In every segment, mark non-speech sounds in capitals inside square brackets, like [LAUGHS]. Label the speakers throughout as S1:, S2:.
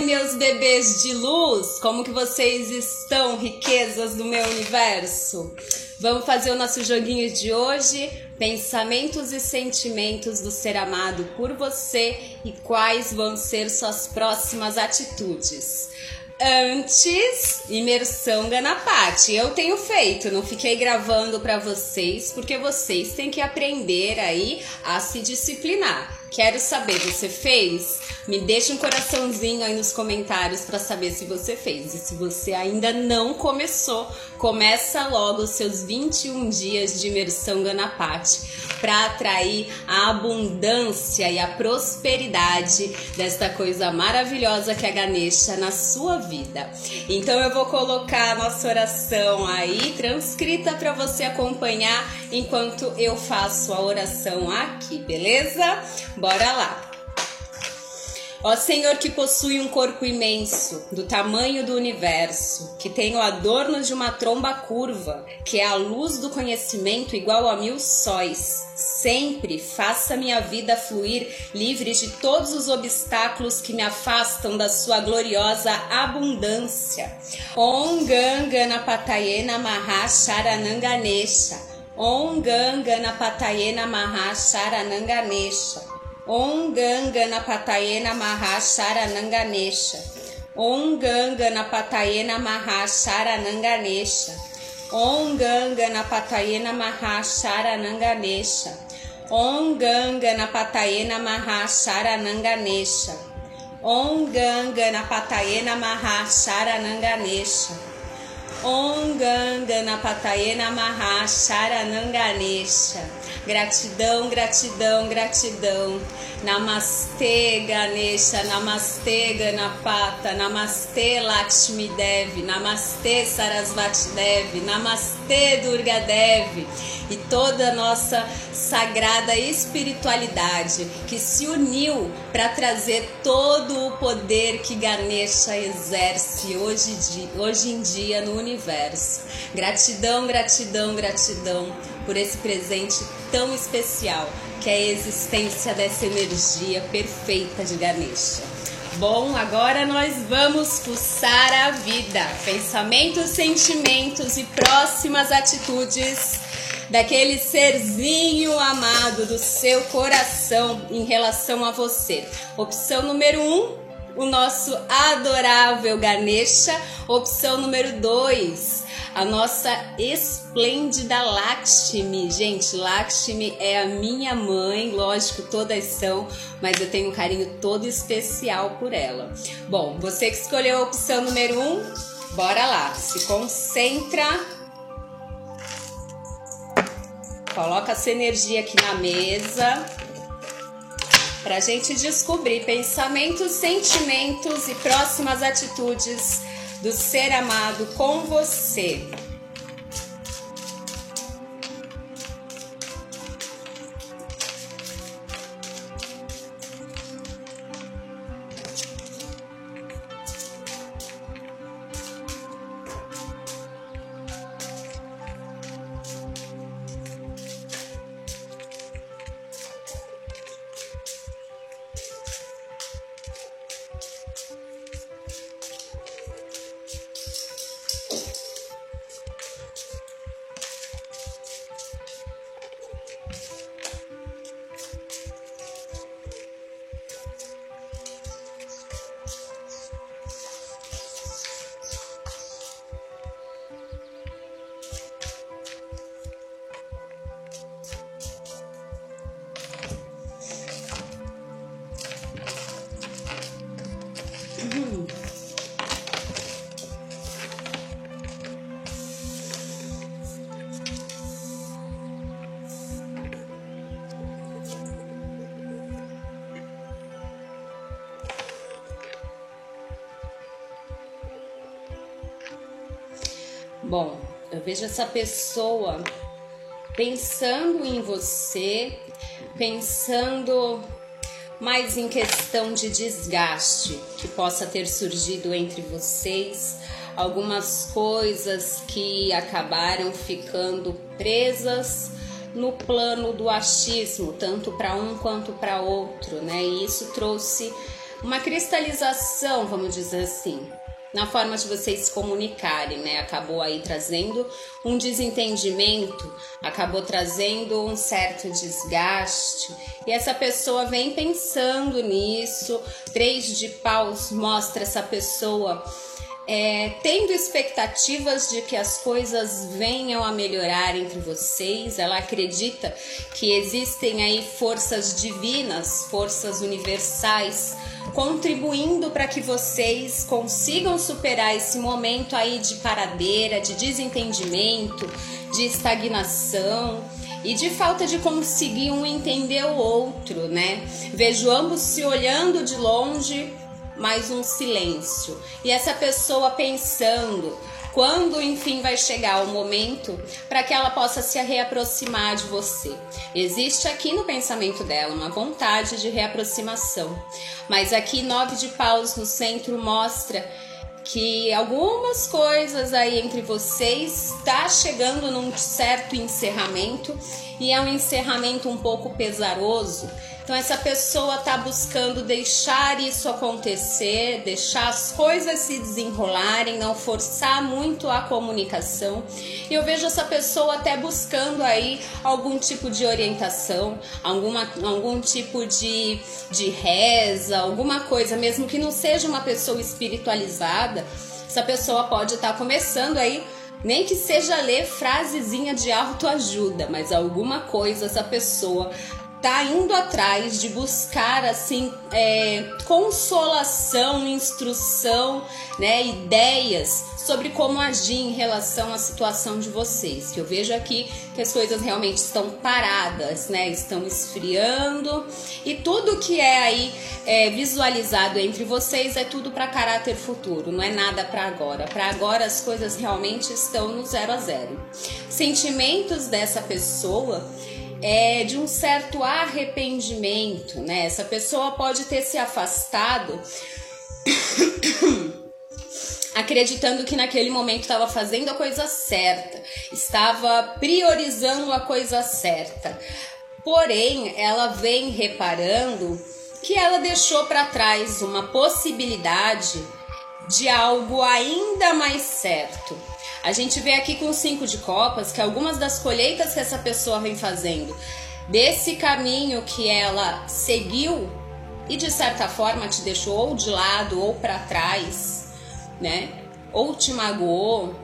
S1: Oi, meus bebês de luz, como que vocês estão, riquezas do meu universo? Vamos fazer o nosso joguinho de hoje, pensamentos e sentimentos do ser amado por você e quais vão ser suas próximas atitudes. Antes, imersão Ganapati. Eu tenho feito, não fiquei gravando para vocês, porque vocês têm que aprender aí a se disciplinar. Quero saber, você fez? Me deixa um coraçãozinho aí nos comentários para saber se você fez. E se você ainda não começou, começa logo os seus 21 dias de imersão Ganapati para atrair a abundância e a prosperidade desta coisa maravilhosa que é a Ganesha na sua vida. Então eu vou colocar a nossa oração aí transcrita para você acompanhar enquanto eu faço a oração aqui, beleza? Bora lá. Ó Senhor que possui um corpo imenso, do tamanho do universo, que tem o adorno de uma tromba curva, que é a luz do conhecimento igual a mil sóis, sempre faça minha vida fluir livre de todos os obstáculos que me afastam da sua gloriosa abundância. Om Ganga Patayena Maha Sharananganesha. Om Ganga Patayena Maha Sharananganesha. Om Ganga Napatayena Mahasharananganesha. Om Ganga Napatayena Mahasharananganesha. Om Ganga Napatayena Mahasharananganesha. Om Ganga Napatayena Mahasharananganesha. Om Ganga Napatayena Mahasharananganesha. Om Ganga Napatayena Mahasharananganesha. Gratidão, gratidão, gratidão. Namastê Ganesha, Namastê Ganapata, Namastê Lakshmi Devi, Namastê Sarasvati Devi, Namastê Durga Devi e toda a nossa sagrada espiritualidade que se uniu para trazer todo o poder que Ganesha exerce hoje, hoje em dia no universo. Gratidão, gratidão, gratidão por esse presente tão especial que é a existência dessa energia perfeita de Ganesha. Bom, agora nós vamos pulsar a vida, pensamentos, sentimentos e próximas atitudes daquele serzinho amado do seu coração em relação a você. Opção número um, o nosso adorável Ganesha. Opção número dois, a nossa esplêndida Lakshmi. Gente, Lakshmi é a minha mãe, lógico, todas são, mas eu tenho um carinho todo especial por ela. Bom, você que escolheu a opção número um, bora lá, se concentra. Coloca essa energia aqui na mesa para a gente descobrir pensamentos, sentimentos e próximas atitudes do ser amado com você. Bom, eu vejo essa pessoa pensando em você, pensando mais em questão de desgaste que possa ter surgido entre vocês, algumas coisas que acabaram ficando presas no plano do achismo, tanto para um quanto para outro, né? E isso trouxe uma cristalização, vamos dizer assim, na forma de vocês se comunicarem, né? Acabou aí trazendo um desentendimento, acabou trazendo um certo desgaste. E essa pessoa vem pensando nisso. Três de paus mostra essa pessoa é, tendo expectativas de que as coisas venham a melhorar entre vocês. Ela acredita que existem aí forças divinas, forças universais contribuindo para que vocês consigam superar esse momento aí de paradeira, de desentendimento, de estagnação e de falta de conseguir um entender o outro, né? Vejo ambos se olhando de longe, mas um silêncio. E essa pessoa pensando, quando enfim vai chegar o momento para que ela possa se reaproximar de você. Existe aqui no pensamento dela uma vontade de reaproximação, mas aqui nove de paus no centro mostra que algumas coisas aí entre vocês está chegando num certo encerramento e é um encerramento um pouco pesaroso então essa pessoa está buscando deixar isso acontecer, deixar as coisas se desenrolarem, não forçar muito a comunicação. E eu vejo essa pessoa até buscando aí algum tipo de orientação, alguma, algum tipo de, de reza, alguma coisa, mesmo que não seja uma pessoa espiritualizada, essa pessoa pode estar tá começando aí nem que seja ler frasezinha de autoajuda, mas alguma coisa essa pessoa tá indo atrás de buscar assim é, consolação, instrução, né, ideias sobre como agir em relação à situação de vocês. Que eu vejo aqui que as coisas realmente estão paradas, né, estão esfriando e tudo que é aí é, visualizado entre vocês é tudo para caráter futuro, não é nada para agora. Para agora as coisas realmente estão no zero a zero. Sentimentos dessa pessoa é, de um certo arrependimento, né? Essa pessoa pode ter se afastado [COUGHS] acreditando que naquele momento estava fazendo a coisa certa, estava priorizando a coisa certa. Porém, ela vem reparando que ela deixou para trás uma possibilidade de algo ainda mais certo. A gente vê aqui com cinco de copas que algumas das colheitas que essa pessoa vem fazendo, desse caminho que ela seguiu e de certa forma te deixou ou de lado ou para trás, né? Ou te magoou,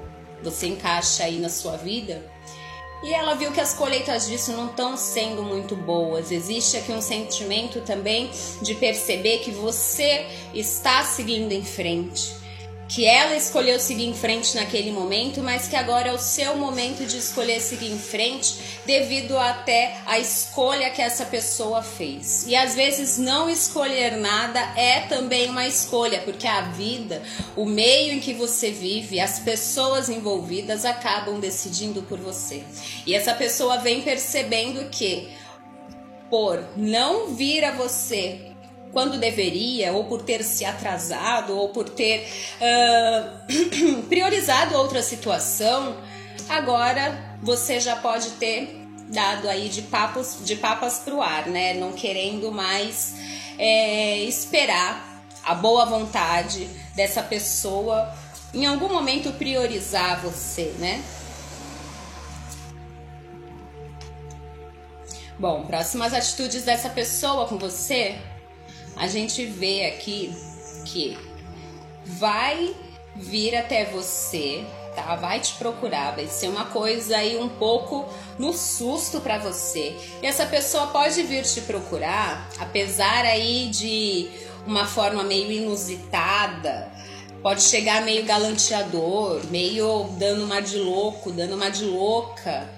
S1: você encaixa aí na sua vida. E ela viu que as colheitas disso não estão sendo muito boas. Existe aqui um sentimento também de perceber que você está seguindo em frente que ela escolheu seguir em frente naquele momento, mas que agora é o seu momento de escolher seguir em frente devido até a escolha que essa pessoa fez. E às vezes não escolher nada é também uma escolha, porque a vida, o meio em que você vive, as pessoas envolvidas acabam decidindo por você. E essa pessoa vem percebendo que por não vir a você quando deveria, ou por ter se atrasado, ou por ter uh, [COUGHS] priorizado outra situação, agora você já pode ter dado aí de papos de papas pro ar, né? Não querendo mais é, esperar a boa vontade dessa pessoa em algum momento priorizar você, né? Bom, próximas atitudes dessa pessoa com você a gente vê aqui que vai vir até você, tá? Vai te procurar, vai ser uma coisa aí um pouco no susto para você. E essa pessoa pode vir te procurar, apesar aí de uma forma meio inusitada, pode chegar meio galanteador, meio dando uma de louco, dando uma de louca,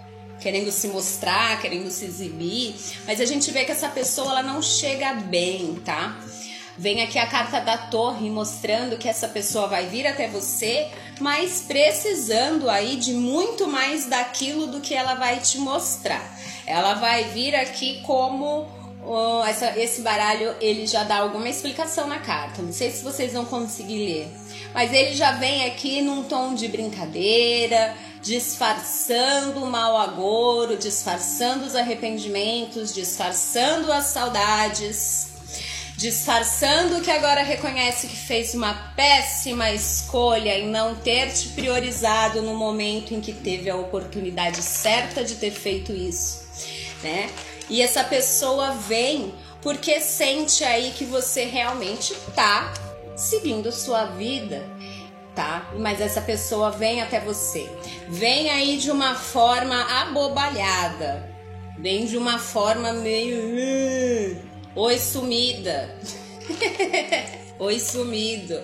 S1: querendo se mostrar, querendo se exibir, mas a gente vê que essa pessoa ela não chega bem, tá? Vem aqui a carta da torre mostrando que essa pessoa vai vir até você, mas precisando aí de muito mais daquilo do que ela vai te mostrar. Ela vai vir aqui como uh, essa, esse baralho ele já dá alguma explicação na carta. Não sei se vocês vão conseguir ler, mas ele já vem aqui num tom de brincadeira, disfarçando o mau agouro, disfarçando os arrependimentos, disfarçando as saudades. disfarçando que agora reconhece que fez uma péssima escolha em não ter te priorizado no momento em que teve a oportunidade certa de ter feito isso, né? E essa pessoa vem porque sente aí que você realmente tá seguindo sua vida, tá? Mas essa pessoa vem até você. Vem aí de uma forma abobalhada. Vem de uma forma meio. Oi, sumida. [LAUGHS] Oi, sumido.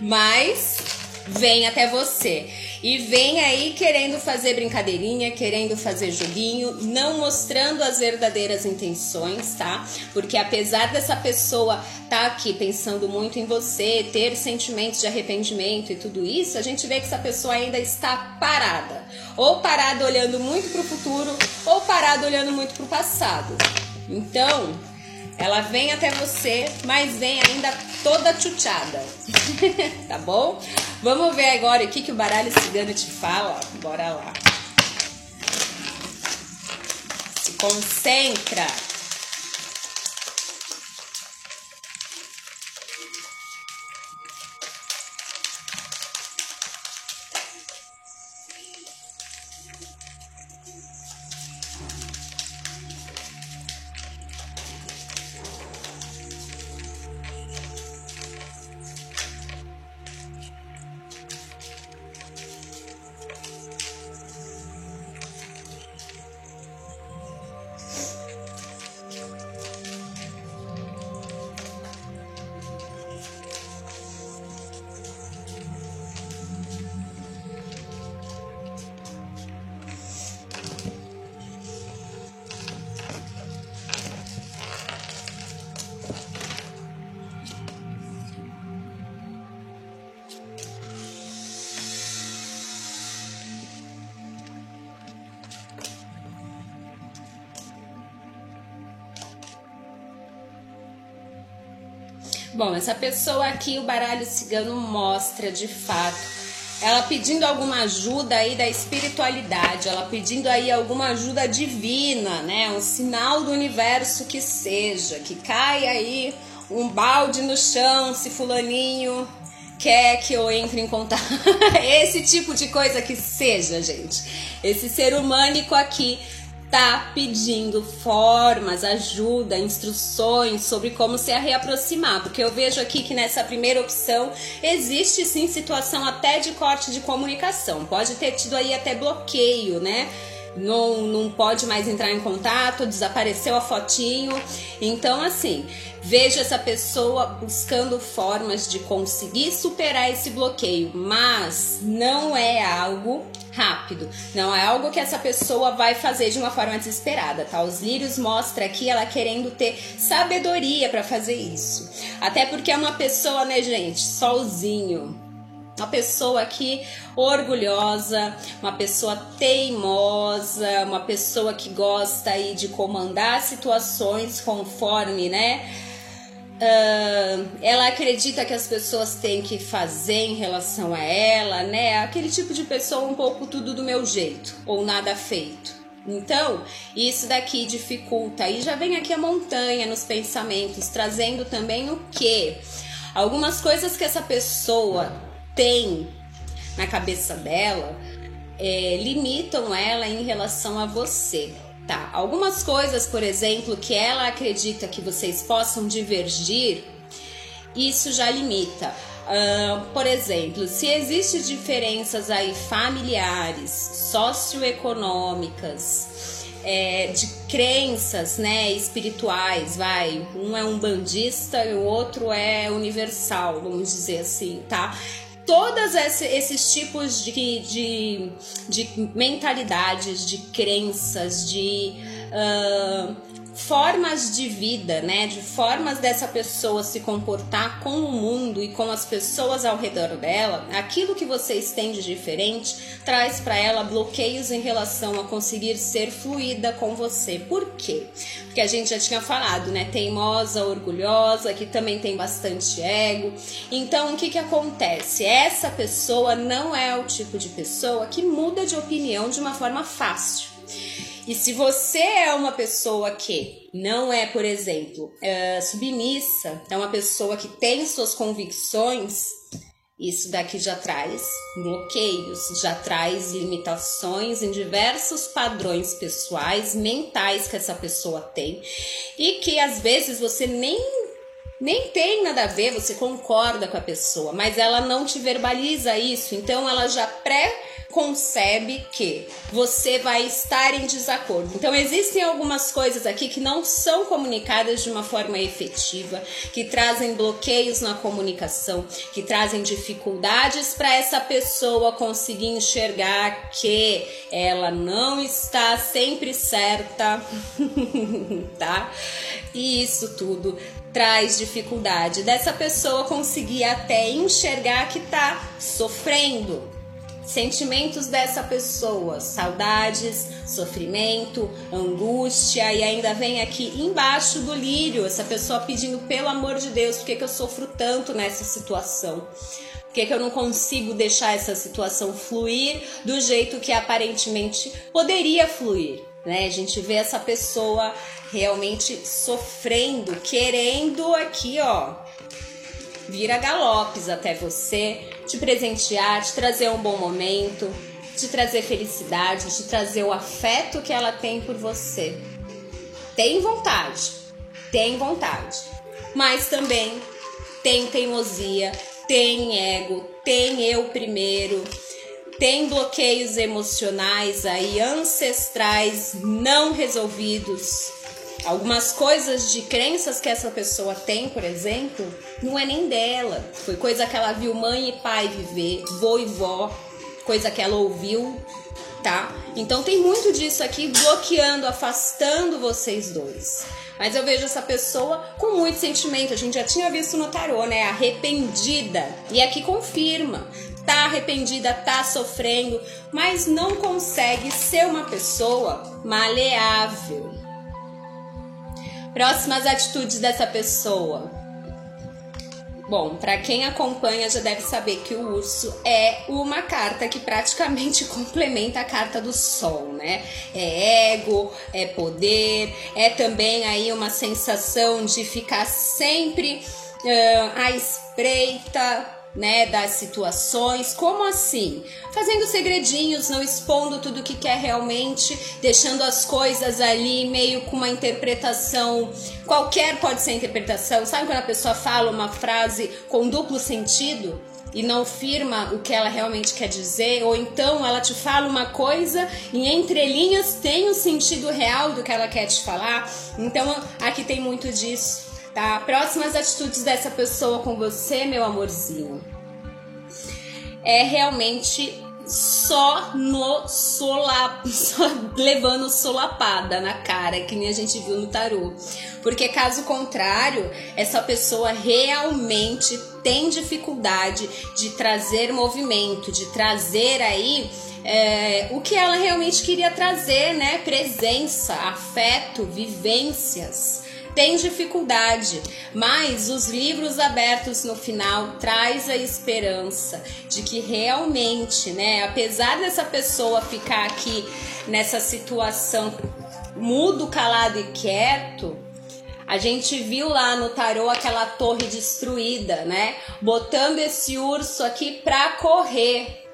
S1: Mas vem até você. E vem aí querendo fazer brincadeirinha, querendo fazer joguinho, não mostrando as verdadeiras intenções, tá? Porque apesar dessa pessoa tá aqui pensando muito em você, ter sentimentos de arrependimento e tudo isso, a gente vê que essa pessoa ainda está parada. Ou parada olhando muito pro futuro, ou parada olhando muito pro passado. Então, ela vem até você, mas vem ainda toda chuchada. [LAUGHS] tá bom? Vamos ver agora o que, que o baralho cigano te fala. Bora lá. Se concentra. Bom, essa pessoa aqui, o baralho cigano mostra de fato ela pedindo alguma ajuda aí da espiritualidade, ela pedindo aí alguma ajuda divina, né? Um sinal do universo que seja, que caia aí um balde no chão, se fulaninho quer que eu entre em contato. [LAUGHS] Esse tipo de coisa que seja, gente. Esse ser humânico aqui tá pedindo formas, ajuda, instruções sobre como se reaproximar, porque eu vejo aqui que nessa primeira opção existe sim situação até de corte de comunicação, pode ter tido aí até bloqueio, né? Não, não pode mais entrar em contato, desapareceu a fotinho. Então, assim, vejo essa pessoa buscando formas de conseguir superar esse bloqueio, mas não é algo rápido. Não é algo que essa pessoa vai fazer de uma forma desesperada, tá? Os lírios mostra aqui ela querendo ter sabedoria para fazer isso. Até porque é uma pessoa, né, gente, solzinho. Uma pessoa aqui orgulhosa, uma pessoa teimosa, uma pessoa que gosta aí de comandar situações conforme, né? Uh, ela acredita que as pessoas têm que fazer em relação a ela, né? Aquele tipo de pessoa um pouco tudo do meu jeito ou nada feito. Então, isso daqui dificulta. E já vem aqui a montanha nos pensamentos, trazendo também o que? Algumas coisas que essa pessoa tem na cabeça dela é, limitam ela em relação a você. Tá, algumas coisas, por exemplo, que ela acredita que vocês possam divergir, isso já limita. Uh, por exemplo, se existem diferenças aí familiares, socioeconômicas, é, de crenças, né, espirituais, vai, um é um bandista e o outro é universal, vamos dizer assim, tá? Todos esses tipos de, de, de mentalidades, de crenças, de uh, formas de vida, né? De formas dessa pessoa se comportar com o mundo e com as pessoas ao redor dela, aquilo que vocês têm de diferente traz para ela bloqueios em relação a conseguir ser fluida com você. Por quê? Porque a gente já tinha falado, né? Teimosa, orgulhosa, que também tem bastante ego. Então, o que que acontece? Essa pessoa não é o tipo de pessoa que muda de opinião de uma forma fácil. E se você é uma pessoa que não é, por exemplo, é submissa, é uma pessoa que tem suas convicções, isso daqui já traz bloqueios, já traz limitações em diversos padrões pessoais, mentais que essa pessoa tem e que às vezes você nem nem tem nada a ver, você concorda com a pessoa, mas ela não te verbaliza isso, então ela já pré concebe que você vai estar em desacordo. Então existem algumas coisas aqui que não são comunicadas de uma forma efetiva, que trazem bloqueios na comunicação, que trazem dificuldades para essa pessoa conseguir enxergar que ela não está sempre certa, [LAUGHS] tá? E isso tudo traz dificuldade dessa pessoa conseguir até enxergar que tá sofrendo. Sentimentos dessa pessoa, saudades, sofrimento, angústia e ainda vem aqui embaixo do lírio essa pessoa pedindo pelo amor de Deus, por que, que eu sofro tanto nessa situação? Por que, que eu não consigo deixar essa situação fluir do jeito que aparentemente poderia fluir? Né? A gente vê essa pessoa realmente sofrendo, querendo aqui, ó, vir a galopes até você, te presentear, te trazer um bom momento, te trazer felicidade, te trazer o afeto que ela tem por você. Tem vontade, tem vontade, mas também tem teimosia, tem ego, tem eu primeiro, tem bloqueios emocionais aí ancestrais não resolvidos Algumas coisas de crenças que essa pessoa tem, por exemplo, não é nem dela. Foi coisa que ela viu mãe e pai viver, vô e vó, coisa que ela ouviu, tá? Então tem muito disso aqui bloqueando, afastando vocês dois. Mas eu vejo essa pessoa com muito sentimento. A gente já tinha visto no tarô, né? Arrependida. E aqui confirma. Tá arrependida, tá sofrendo, mas não consegue ser uma pessoa maleável Próximas atitudes dessa pessoa. Bom, para quem acompanha já deve saber que o urso é uma carta que praticamente [LAUGHS] complementa a carta do sol, né? É ego, é poder, é também aí uma sensação de ficar sempre uh, à espreita, né, das situações. Como assim? Fazendo segredinhos, não expondo tudo que quer realmente, deixando as coisas ali meio com uma interpretação. Qualquer pode ser interpretação. Sabe quando a pessoa fala uma frase com duplo sentido? e não firma o que ela realmente quer dizer, ou então ela te fala uma coisa e entre linhas tem o sentido real do que ela quer te falar. Então aqui tem muito disso tá? Próximas atitudes dessa pessoa com você, meu amorzinho. É realmente só no solap, [LAUGHS] só levando solapada na cara, que nem a gente viu no tarô. Porque caso contrário, essa pessoa realmente tem dificuldade de trazer movimento, de trazer aí é, o que ela realmente queria trazer, né? Presença, afeto, vivências tem dificuldade, mas os livros abertos no final traz a esperança de que realmente, né, apesar dessa pessoa ficar aqui nessa situação mudo, calado e quieto, a gente viu lá no tarô aquela torre destruída, né? Botando esse urso aqui pra correr.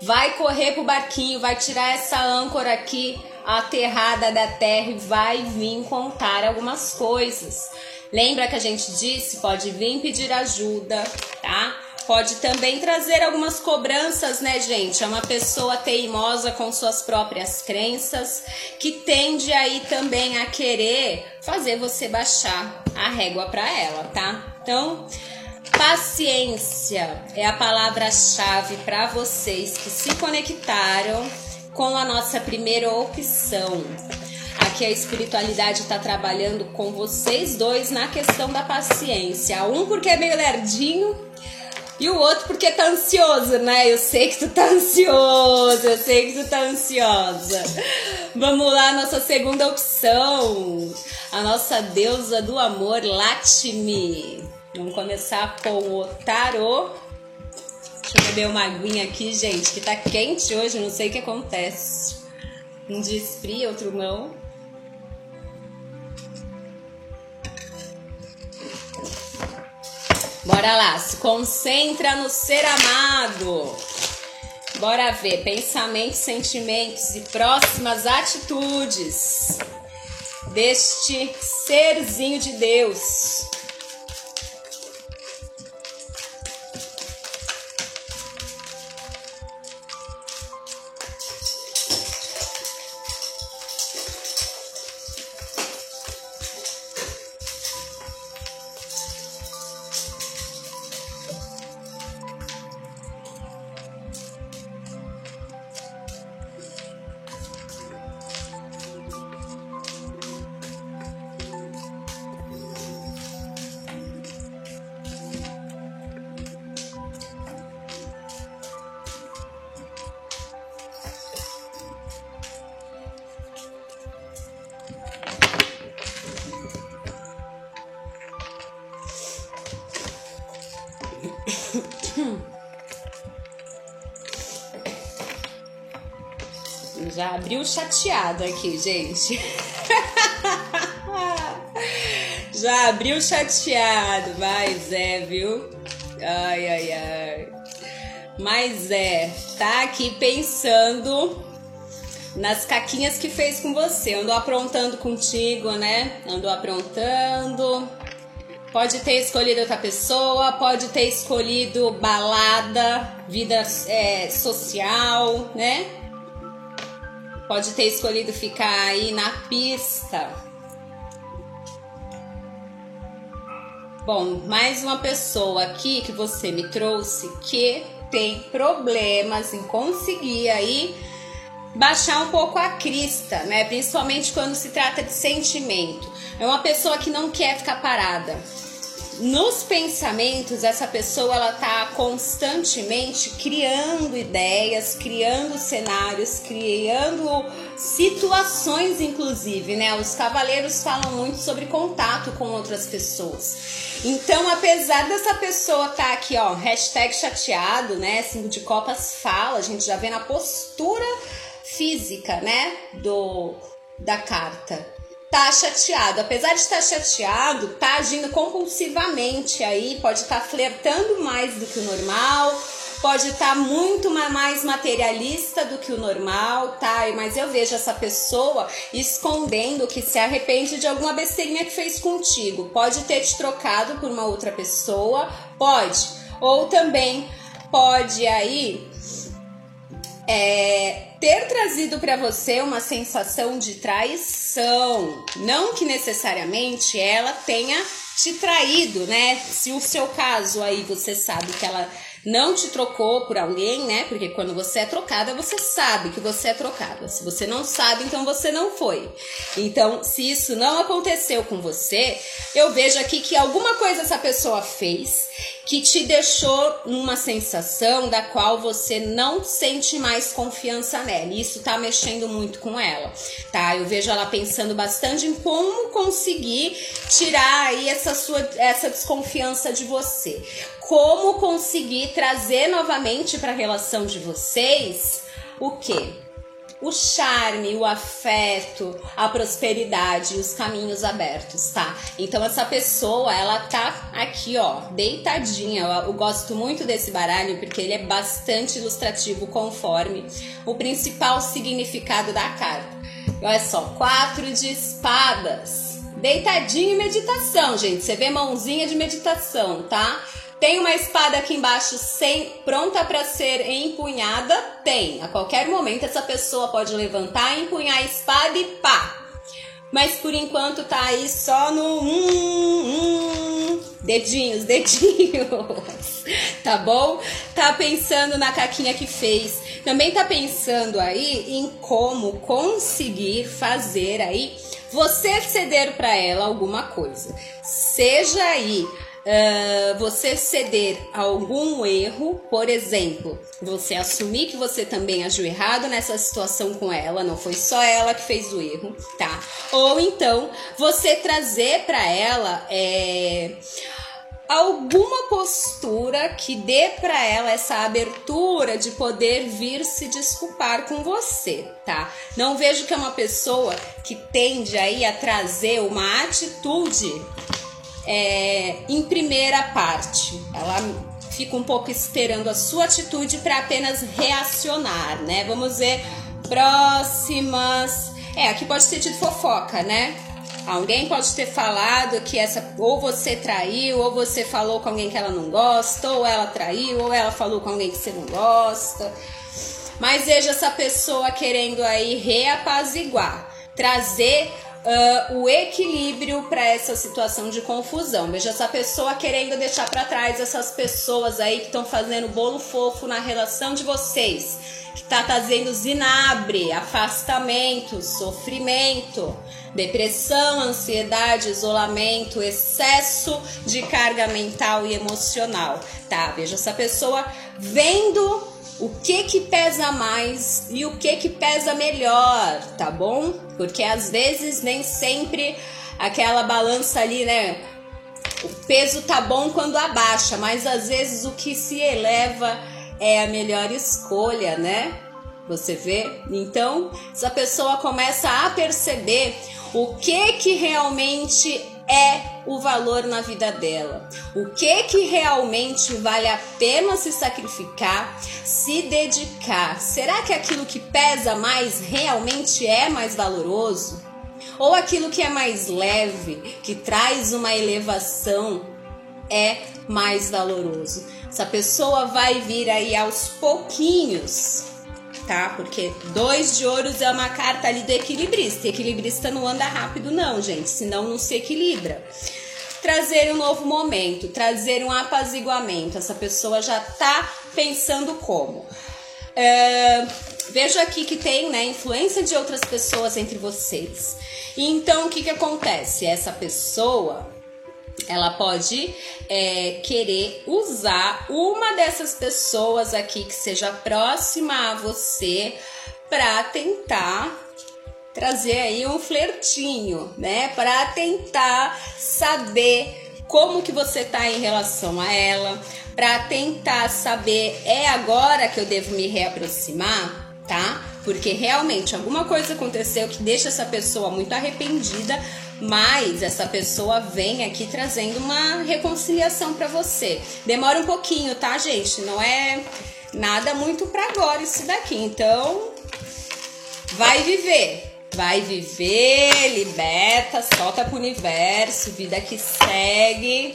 S1: Vai correr pro barquinho, vai tirar essa âncora aqui aterrada da terra e vai vir contar algumas coisas. Lembra que a gente disse? Pode vir pedir ajuda, tá? Pode também trazer algumas cobranças, né, gente? É uma pessoa teimosa com suas próprias crenças que tende aí também a querer fazer você baixar a régua para ela, tá? Então, paciência é a palavra-chave para vocês que se conectaram com a nossa primeira opção. Aqui a espiritualidade está trabalhando com vocês dois na questão da paciência. Um porque é meio lerdinho e o outro porque tá ansioso, né? Eu sei que tu tá ansioso, eu sei que tu tá ansiosa. Vamos lá, nossa segunda opção. A nossa deusa do amor, Latimi. Vamos começar com o tarô Deixa eu beber uma aguinha aqui, gente, que tá quente hoje, não sei o que acontece. Um diz fria, outro não. Bora lá, se concentra no ser amado. Bora ver pensamentos, sentimentos e próximas atitudes deste serzinho de Deus. Já abriu chateado aqui, gente. [LAUGHS] Já abriu chateado, mas é, viu? Ai, ai, ai. Mas é, tá aqui pensando nas caquinhas que fez com você. Andou aprontando contigo, né? Andou aprontando. Pode ter escolhido outra pessoa, pode ter escolhido balada, vida é, social, né? Pode ter escolhido ficar aí na pista. Bom, mais uma pessoa aqui que você me trouxe que tem problemas em conseguir aí baixar um pouco a crista, né? Principalmente quando se trata de sentimento. É uma pessoa que não quer ficar parada nos pensamentos essa pessoa ela tá constantemente criando ideias, criando cenários, criando situações inclusive, né? Os cavaleiros falam muito sobre contato com outras pessoas. Então, apesar dessa pessoa tá aqui, ó, hashtag chateado, né? Cinco de copas fala, a gente já vê na postura física, né? Do da carta tá chateado. Apesar de estar chateado, tá agindo compulsivamente aí, pode estar tá flertando mais do que o normal, pode estar tá muito mais materialista do que o normal, tá? Mas eu vejo essa pessoa escondendo que se arrepende de alguma besteirinha que fez contigo. Pode ter te trocado por uma outra pessoa, pode. Ou também pode aí é, ter trazido para você uma sensação de traição. Não que necessariamente ela tenha te traído, né? Se o seu caso aí você sabe que ela não te trocou por alguém, né? Porque quando você é trocada, você sabe que você é trocada. Se você não sabe, então você não foi. Então, se isso não aconteceu com você, eu vejo aqui que alguma coisa essa pessoa fez que te deixou numa sensação da qual você não sente mais confiança nela. E isso tá mexendo muito com ela, tá? Eu vejo ela pensando bastante em como conseguir tirar aí essa sua essa desconfiança de você. Como conseguir trazer novamente para a relação de vocês o quê? o charme, o afeto, a prosperidade, os caminhos abertos, tá? Então essa pessoa, ela tá aqui, ó, deitadinha. Eu, eu gosto muito desse baralho porque ele é bastante ilustrativo conforme o principal significado da carta. Olha só, quatro de espadas. Deitadinho em meditação, gente. Você vê mãozinha de meditação, tá? Tem uma espada aqui embaixo sem pronta para ser empunhada? Tem. A qualquer momento essa pessoa pode levantar, empunhar a espada e pá. Mas por enquanto tá aí só no hum, hum, dedinhos, [LAUGHS] dedinhos. Tá bom? Tá pensando na caquinha que fez. Também tá pensando aí em como conseguir fazer aí você ceder para ela alguma coisa. Seja aí uh, você ceder a algum erro, por exemplo, você assumir que você também agiu errado nessa situação com ela, não foi só ela que fez o erro, tá? Ou então você trazer para ela é, alguma postura que dê para ela essa abertura de poder vir se desculpar com você, tá? Não vejo que é uma pessoa que tende aí a trazer uma atitude é, em primeira parte. Ela fica um pouco esperando a sua atitude para apenas reacionar, né? Vamos ver próximas. É, aqui pode ter tido fofoca, né? Alguém pode ter falado que essa ou você traiu, ou você falou com alguém que ela não gosta, ou ela traiu, ou ela falou com alguém que você não gosta. Mas veja essa pessoa querendo aí reapaziguar, trazer uh, o equilíbrio para essa situação de confusão. Veja essa pessoa querendo deixar para trás essas pessoas aí que estão fazendo bolo fofo na relação de vocês, que está trazendo zinabre, afastamento, sofrimento depressão, ansiedade, isolamento, excesso de carga mental e emocional, tá? Veja essa pessoa vendo o que que pesa mais e o que que pesa melhor, tá bom? Porque às vezes nem sempre aquela balança ali, né? O peso tá bom quando abaixa, mas às vezes o que se eleva é a melhor escolha, né? Você vê? Então, essa pessoa começa a perceber o que que realmente é o valor na vida dela. O que que realmente vale a pena se sacrificar, se dedicar? Será que aquilo que pesa mais realmente é mais valoroso? Ou aquilo que é mais leve, que traz uma elevação, é mais valoroso? Essa pessoa vai vir aí aos pouquinhos tá? Porque dois de ouros é uma carta ali do equilibrista. Equilibrista não anda rápido, não, gente, senão não se equilibra. Trazer um novo momento, trazer um apaziguamento. Essa pessoa já tá pensando como. É, vejo aqui que tem né, influência de outras pessoas entre vocês. Então, o que, que acontece? Essa pessoa ela pode é, querer usar uma dessas pessoas aqui que seja próxima a você para tentar trazer aí um flertinho, né? Para tentar saber como que você tá em relação a ela, para tentar saber é agora que eu devo me reaproximar, tá? Porque realmente alguma coisa aconteceu que deixa essa pessoa muito arrependida, mas essa pessoa vem aqui trazendo uma reconciliação para você. Demora um pouquinho, tá, gente? Não é nada muito para agora isso daqui. Então, vai viver. Vai viver, liberta, solta pro universo, vida que segue.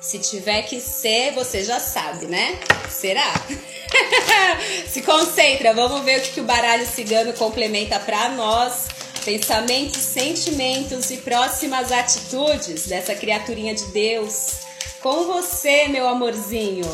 S1: Se tiver que ser, você já sabe, né? Será? [LAUGHS] Se concentra, vamos ver o que, que o baralho cigano complementa para nós pensamentos, sentimentos e próximas atitudes dessa criaturinha de Deus com você, meu amorzinho.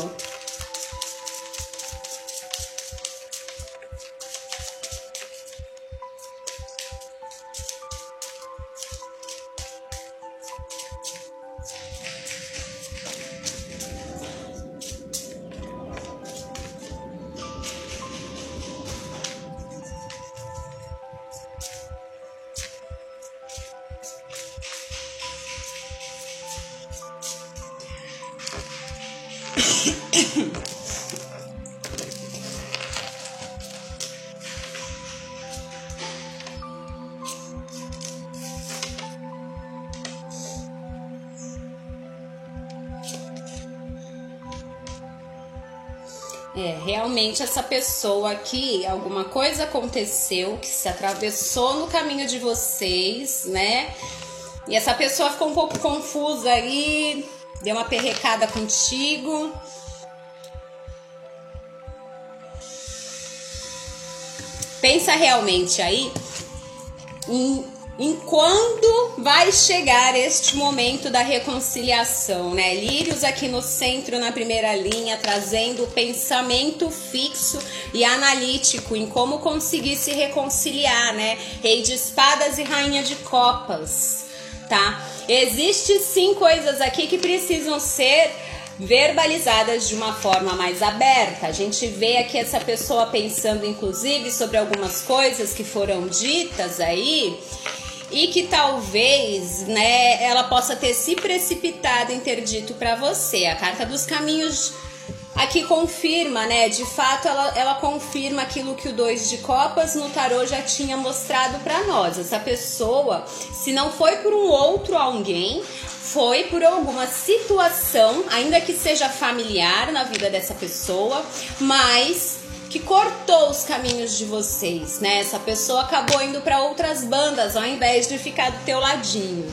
S1: Essa pessoa aqui, alguma coisa aconteceu que se atravessou no caminho de vocês, né? E essa pessoa ficou um pouco confusa aí, deu uma perrecada contigo. Pensa realmente aí em em quando vai chegar este momento da reconciliação, né? Lírios aqui no centro, na primeira linha, trazendo o pensamento fixo e analítico em como conseguir se reconciliar, né? Rei de espadas e rainha de copas, tá? Existem sim coisas aqui que precisam ser verbalizadas de uma forma mais aberta. A gente vê aqui essa pessoa pensando, inclusive, sobre algumas coisas que foram ditas aí e que talvez, né, ela possa ter se precipitado em ter dito para você. A carta dos caminhos aqui confirma, né? De fato, ela, ela confirma aquilo que o dois de copas no tarô já tinha mostrado para nós. Essa pessoa, se não foi por um outro alguém, foi por alguma situação, ainda que seja familiar na vida dessa pessoa, mas que cortou os caminhos de vocês, né? Essa pessoa acabou indo para outras bandas ao invés de ficar do teu ladinho.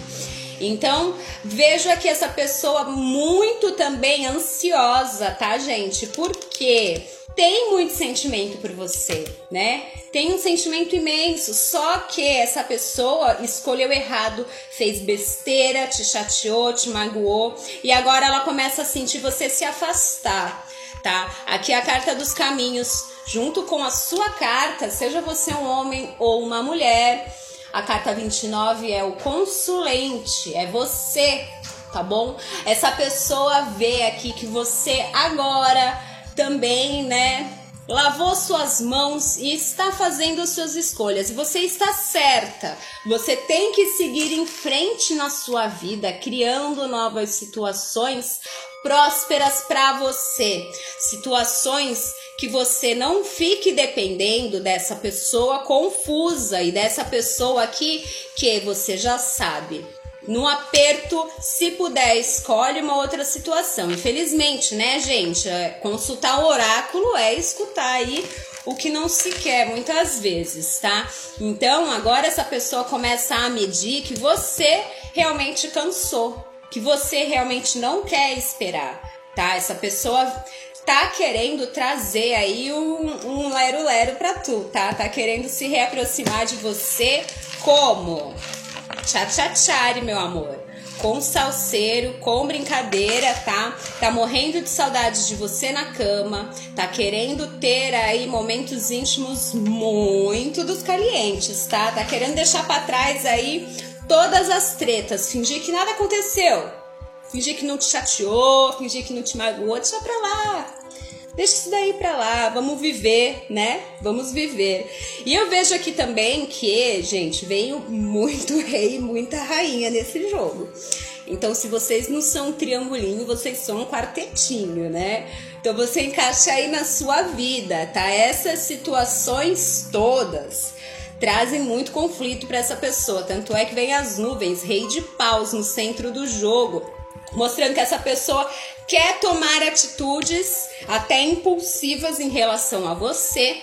S1: Então, vejo aqui essa pessoa muito também ansiosa, tá, gente? Porque tem muito sentimento por você, né? Tem um sentimento imenso, só que essa pessoa escolheu errado, fez besteira, te chateou, te magoou e agora ela começa a sentir você se afastar, tá? Aqui é a carta dos caminhos junto com a sua carta, seja você um homem ou uma mulher. A carta 29 é o consulente, é você, tá bom? Essa pessoa vê aqui que você agora também, né, lavou suas mãos e está fazendo suas escolhas. E você está certa. Você tem que seguir em frente na sua vida, criando novas situações prósperas para você. Situações que você não fique dependendo dessa pessoa confusa e dessa pessoa aqui que você já sabe. No aperto, se puder, escolhe uma outra situação. Infelizmente, né, gente? É, consultar o oráculo é escutar aí o que não se quer muitas vezes, tá? Então, agora essa pessoa começa a medir que você realmente cansou, que você realmente não quer esperar, tá? Essa pessoa tá querendo trazer aí um, um lero-lero pra tu, tá? Tá querendo se reaproximar de você como? Tchá-tchá-tchá, meu amor. Com salseiro, com brincadeira, tá? Tá morrendo de saudade de você na cama, tá querendo ter aí momentos íntimos muito dos calientes, tá? Tá querendo deixar para trás aí todas as tretas, fingir que nada aconteceu. Fingir que não te chateou, fingir que não te magoou, deixa pra lá. Deixa isso daí pra lá, vamos viver, né? Vamos viver. E eu vejo aqui também que, gente, veio muito [LAUGHS] rei e muita rainha nesse jogo. Então, se vocês não são um triangulinho, vocês são um quartetinho, né? Então, você encaixa aí na sua vida, tá? Essas situações todas trazem muito conflito para essa pessoa. Tanto é que vem as nuvens, rei de paus no centro do jogo, mostrando que essa pessoa quer tomar atitudes até impulsivas em relação a você.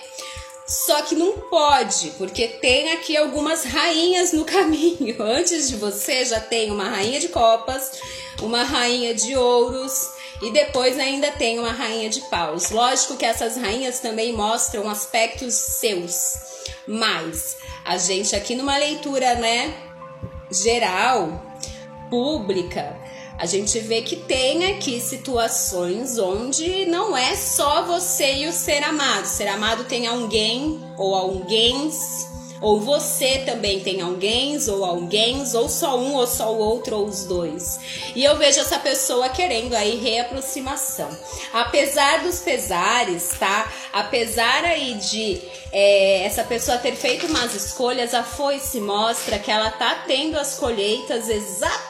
S1: Só que não pode, porque tem aqui algumas rainhas no [LAUGHS] caminho. Antes de você já tem uma rainha de copas, uma rainha de ouros e depois ainda tem uma rainha de paus. Lógico que essas rainhas também mostram aspectos seus mas a gente aqui numa leitura, né, geral, pública, a gente vê que tem aqui situações onde não é só você e o ser amado. Ser amado tem alguém ou alguém ou você também tem alguém, ou alguém, ou só um, ou só o outro, ou os dois. E eu vejo essa pessoa querendo aí reaproximação. Apesar dos pesares, tá? Apesar aí de é, essa pessoa ter feito umas escolhas, a foice mostra que ela tá tendo as colheitas exatamente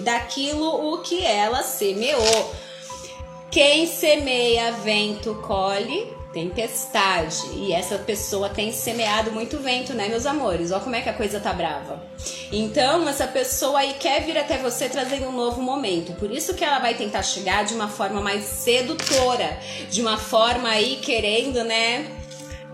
S1: daquilo o que ela semeou. Quem semeia vento colhe tempestade. E essa pessoa tem semeado muito vento, né, meus amores? Olha como é que a coisa tá brava. Então, essa pessoa aí quer vir até você trazendo um novo momento. Por isso que ela vai tentar chegar de uma forma mais sedutora, de uma forma aí querendo, né?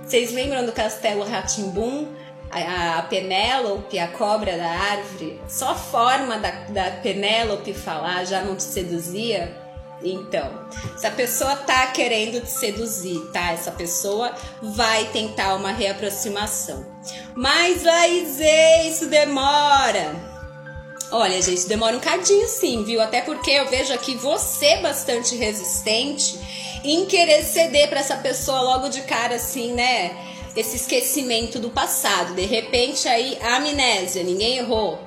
S1: Vocês lembram do castelo Ratimbum? A, a Penélope, a cobra da árvore, só a forma da, da Penélope falar já não te seduzia? Então, se a pessoa tá querendo te seduzir, tá? Essa pessoa vai tentar uma reaproximação. Mas, Laizê, isso demora. Olha, gente, demora um cadinho sim, viu? Até porque eu vejo aqui você bastante resistente em querer ceder para essa pessoa logo de cara, assim, né? Esse esquecimento do passado. De repente, aí, amnésia, ninguém errou.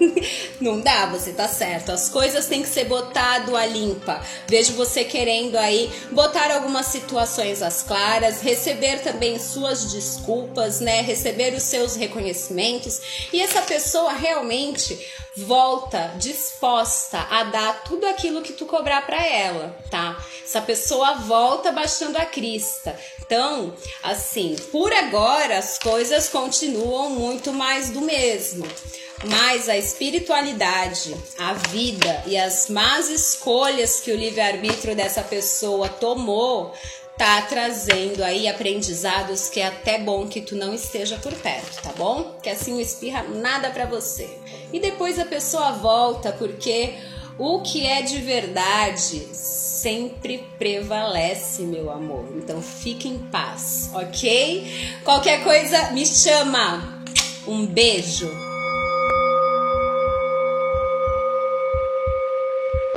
S1: [LAUGHS] Não dá, você tá certo. As coisas têm que ser botado a limpa. Vejo você querendo aí botar algumas situações às claras, receber também suas desculpas, né? Receber os seus reconhecimentos. E essa pessoa realmente volta disposta a dar tudo aquilo que tu cobrar para ela, tá? Essa pessoa volta baixando a crista. Então, assim, por agora as coisas continuam muito mais do mesmo. Mas a espiritualidade, a vida e as más escolhas que o livre-arbítrio dessa pessoa tomou tá trazendo aí aprendizados que é até bom que tu não esteja por perto, tá bom? Que assim não espirra nada para você. E depois a pessoa volta porque o que é de verdade sempre prevalece, meu amor. Então fique em paz, ok? Qualquer coisa me chama. Um beijo.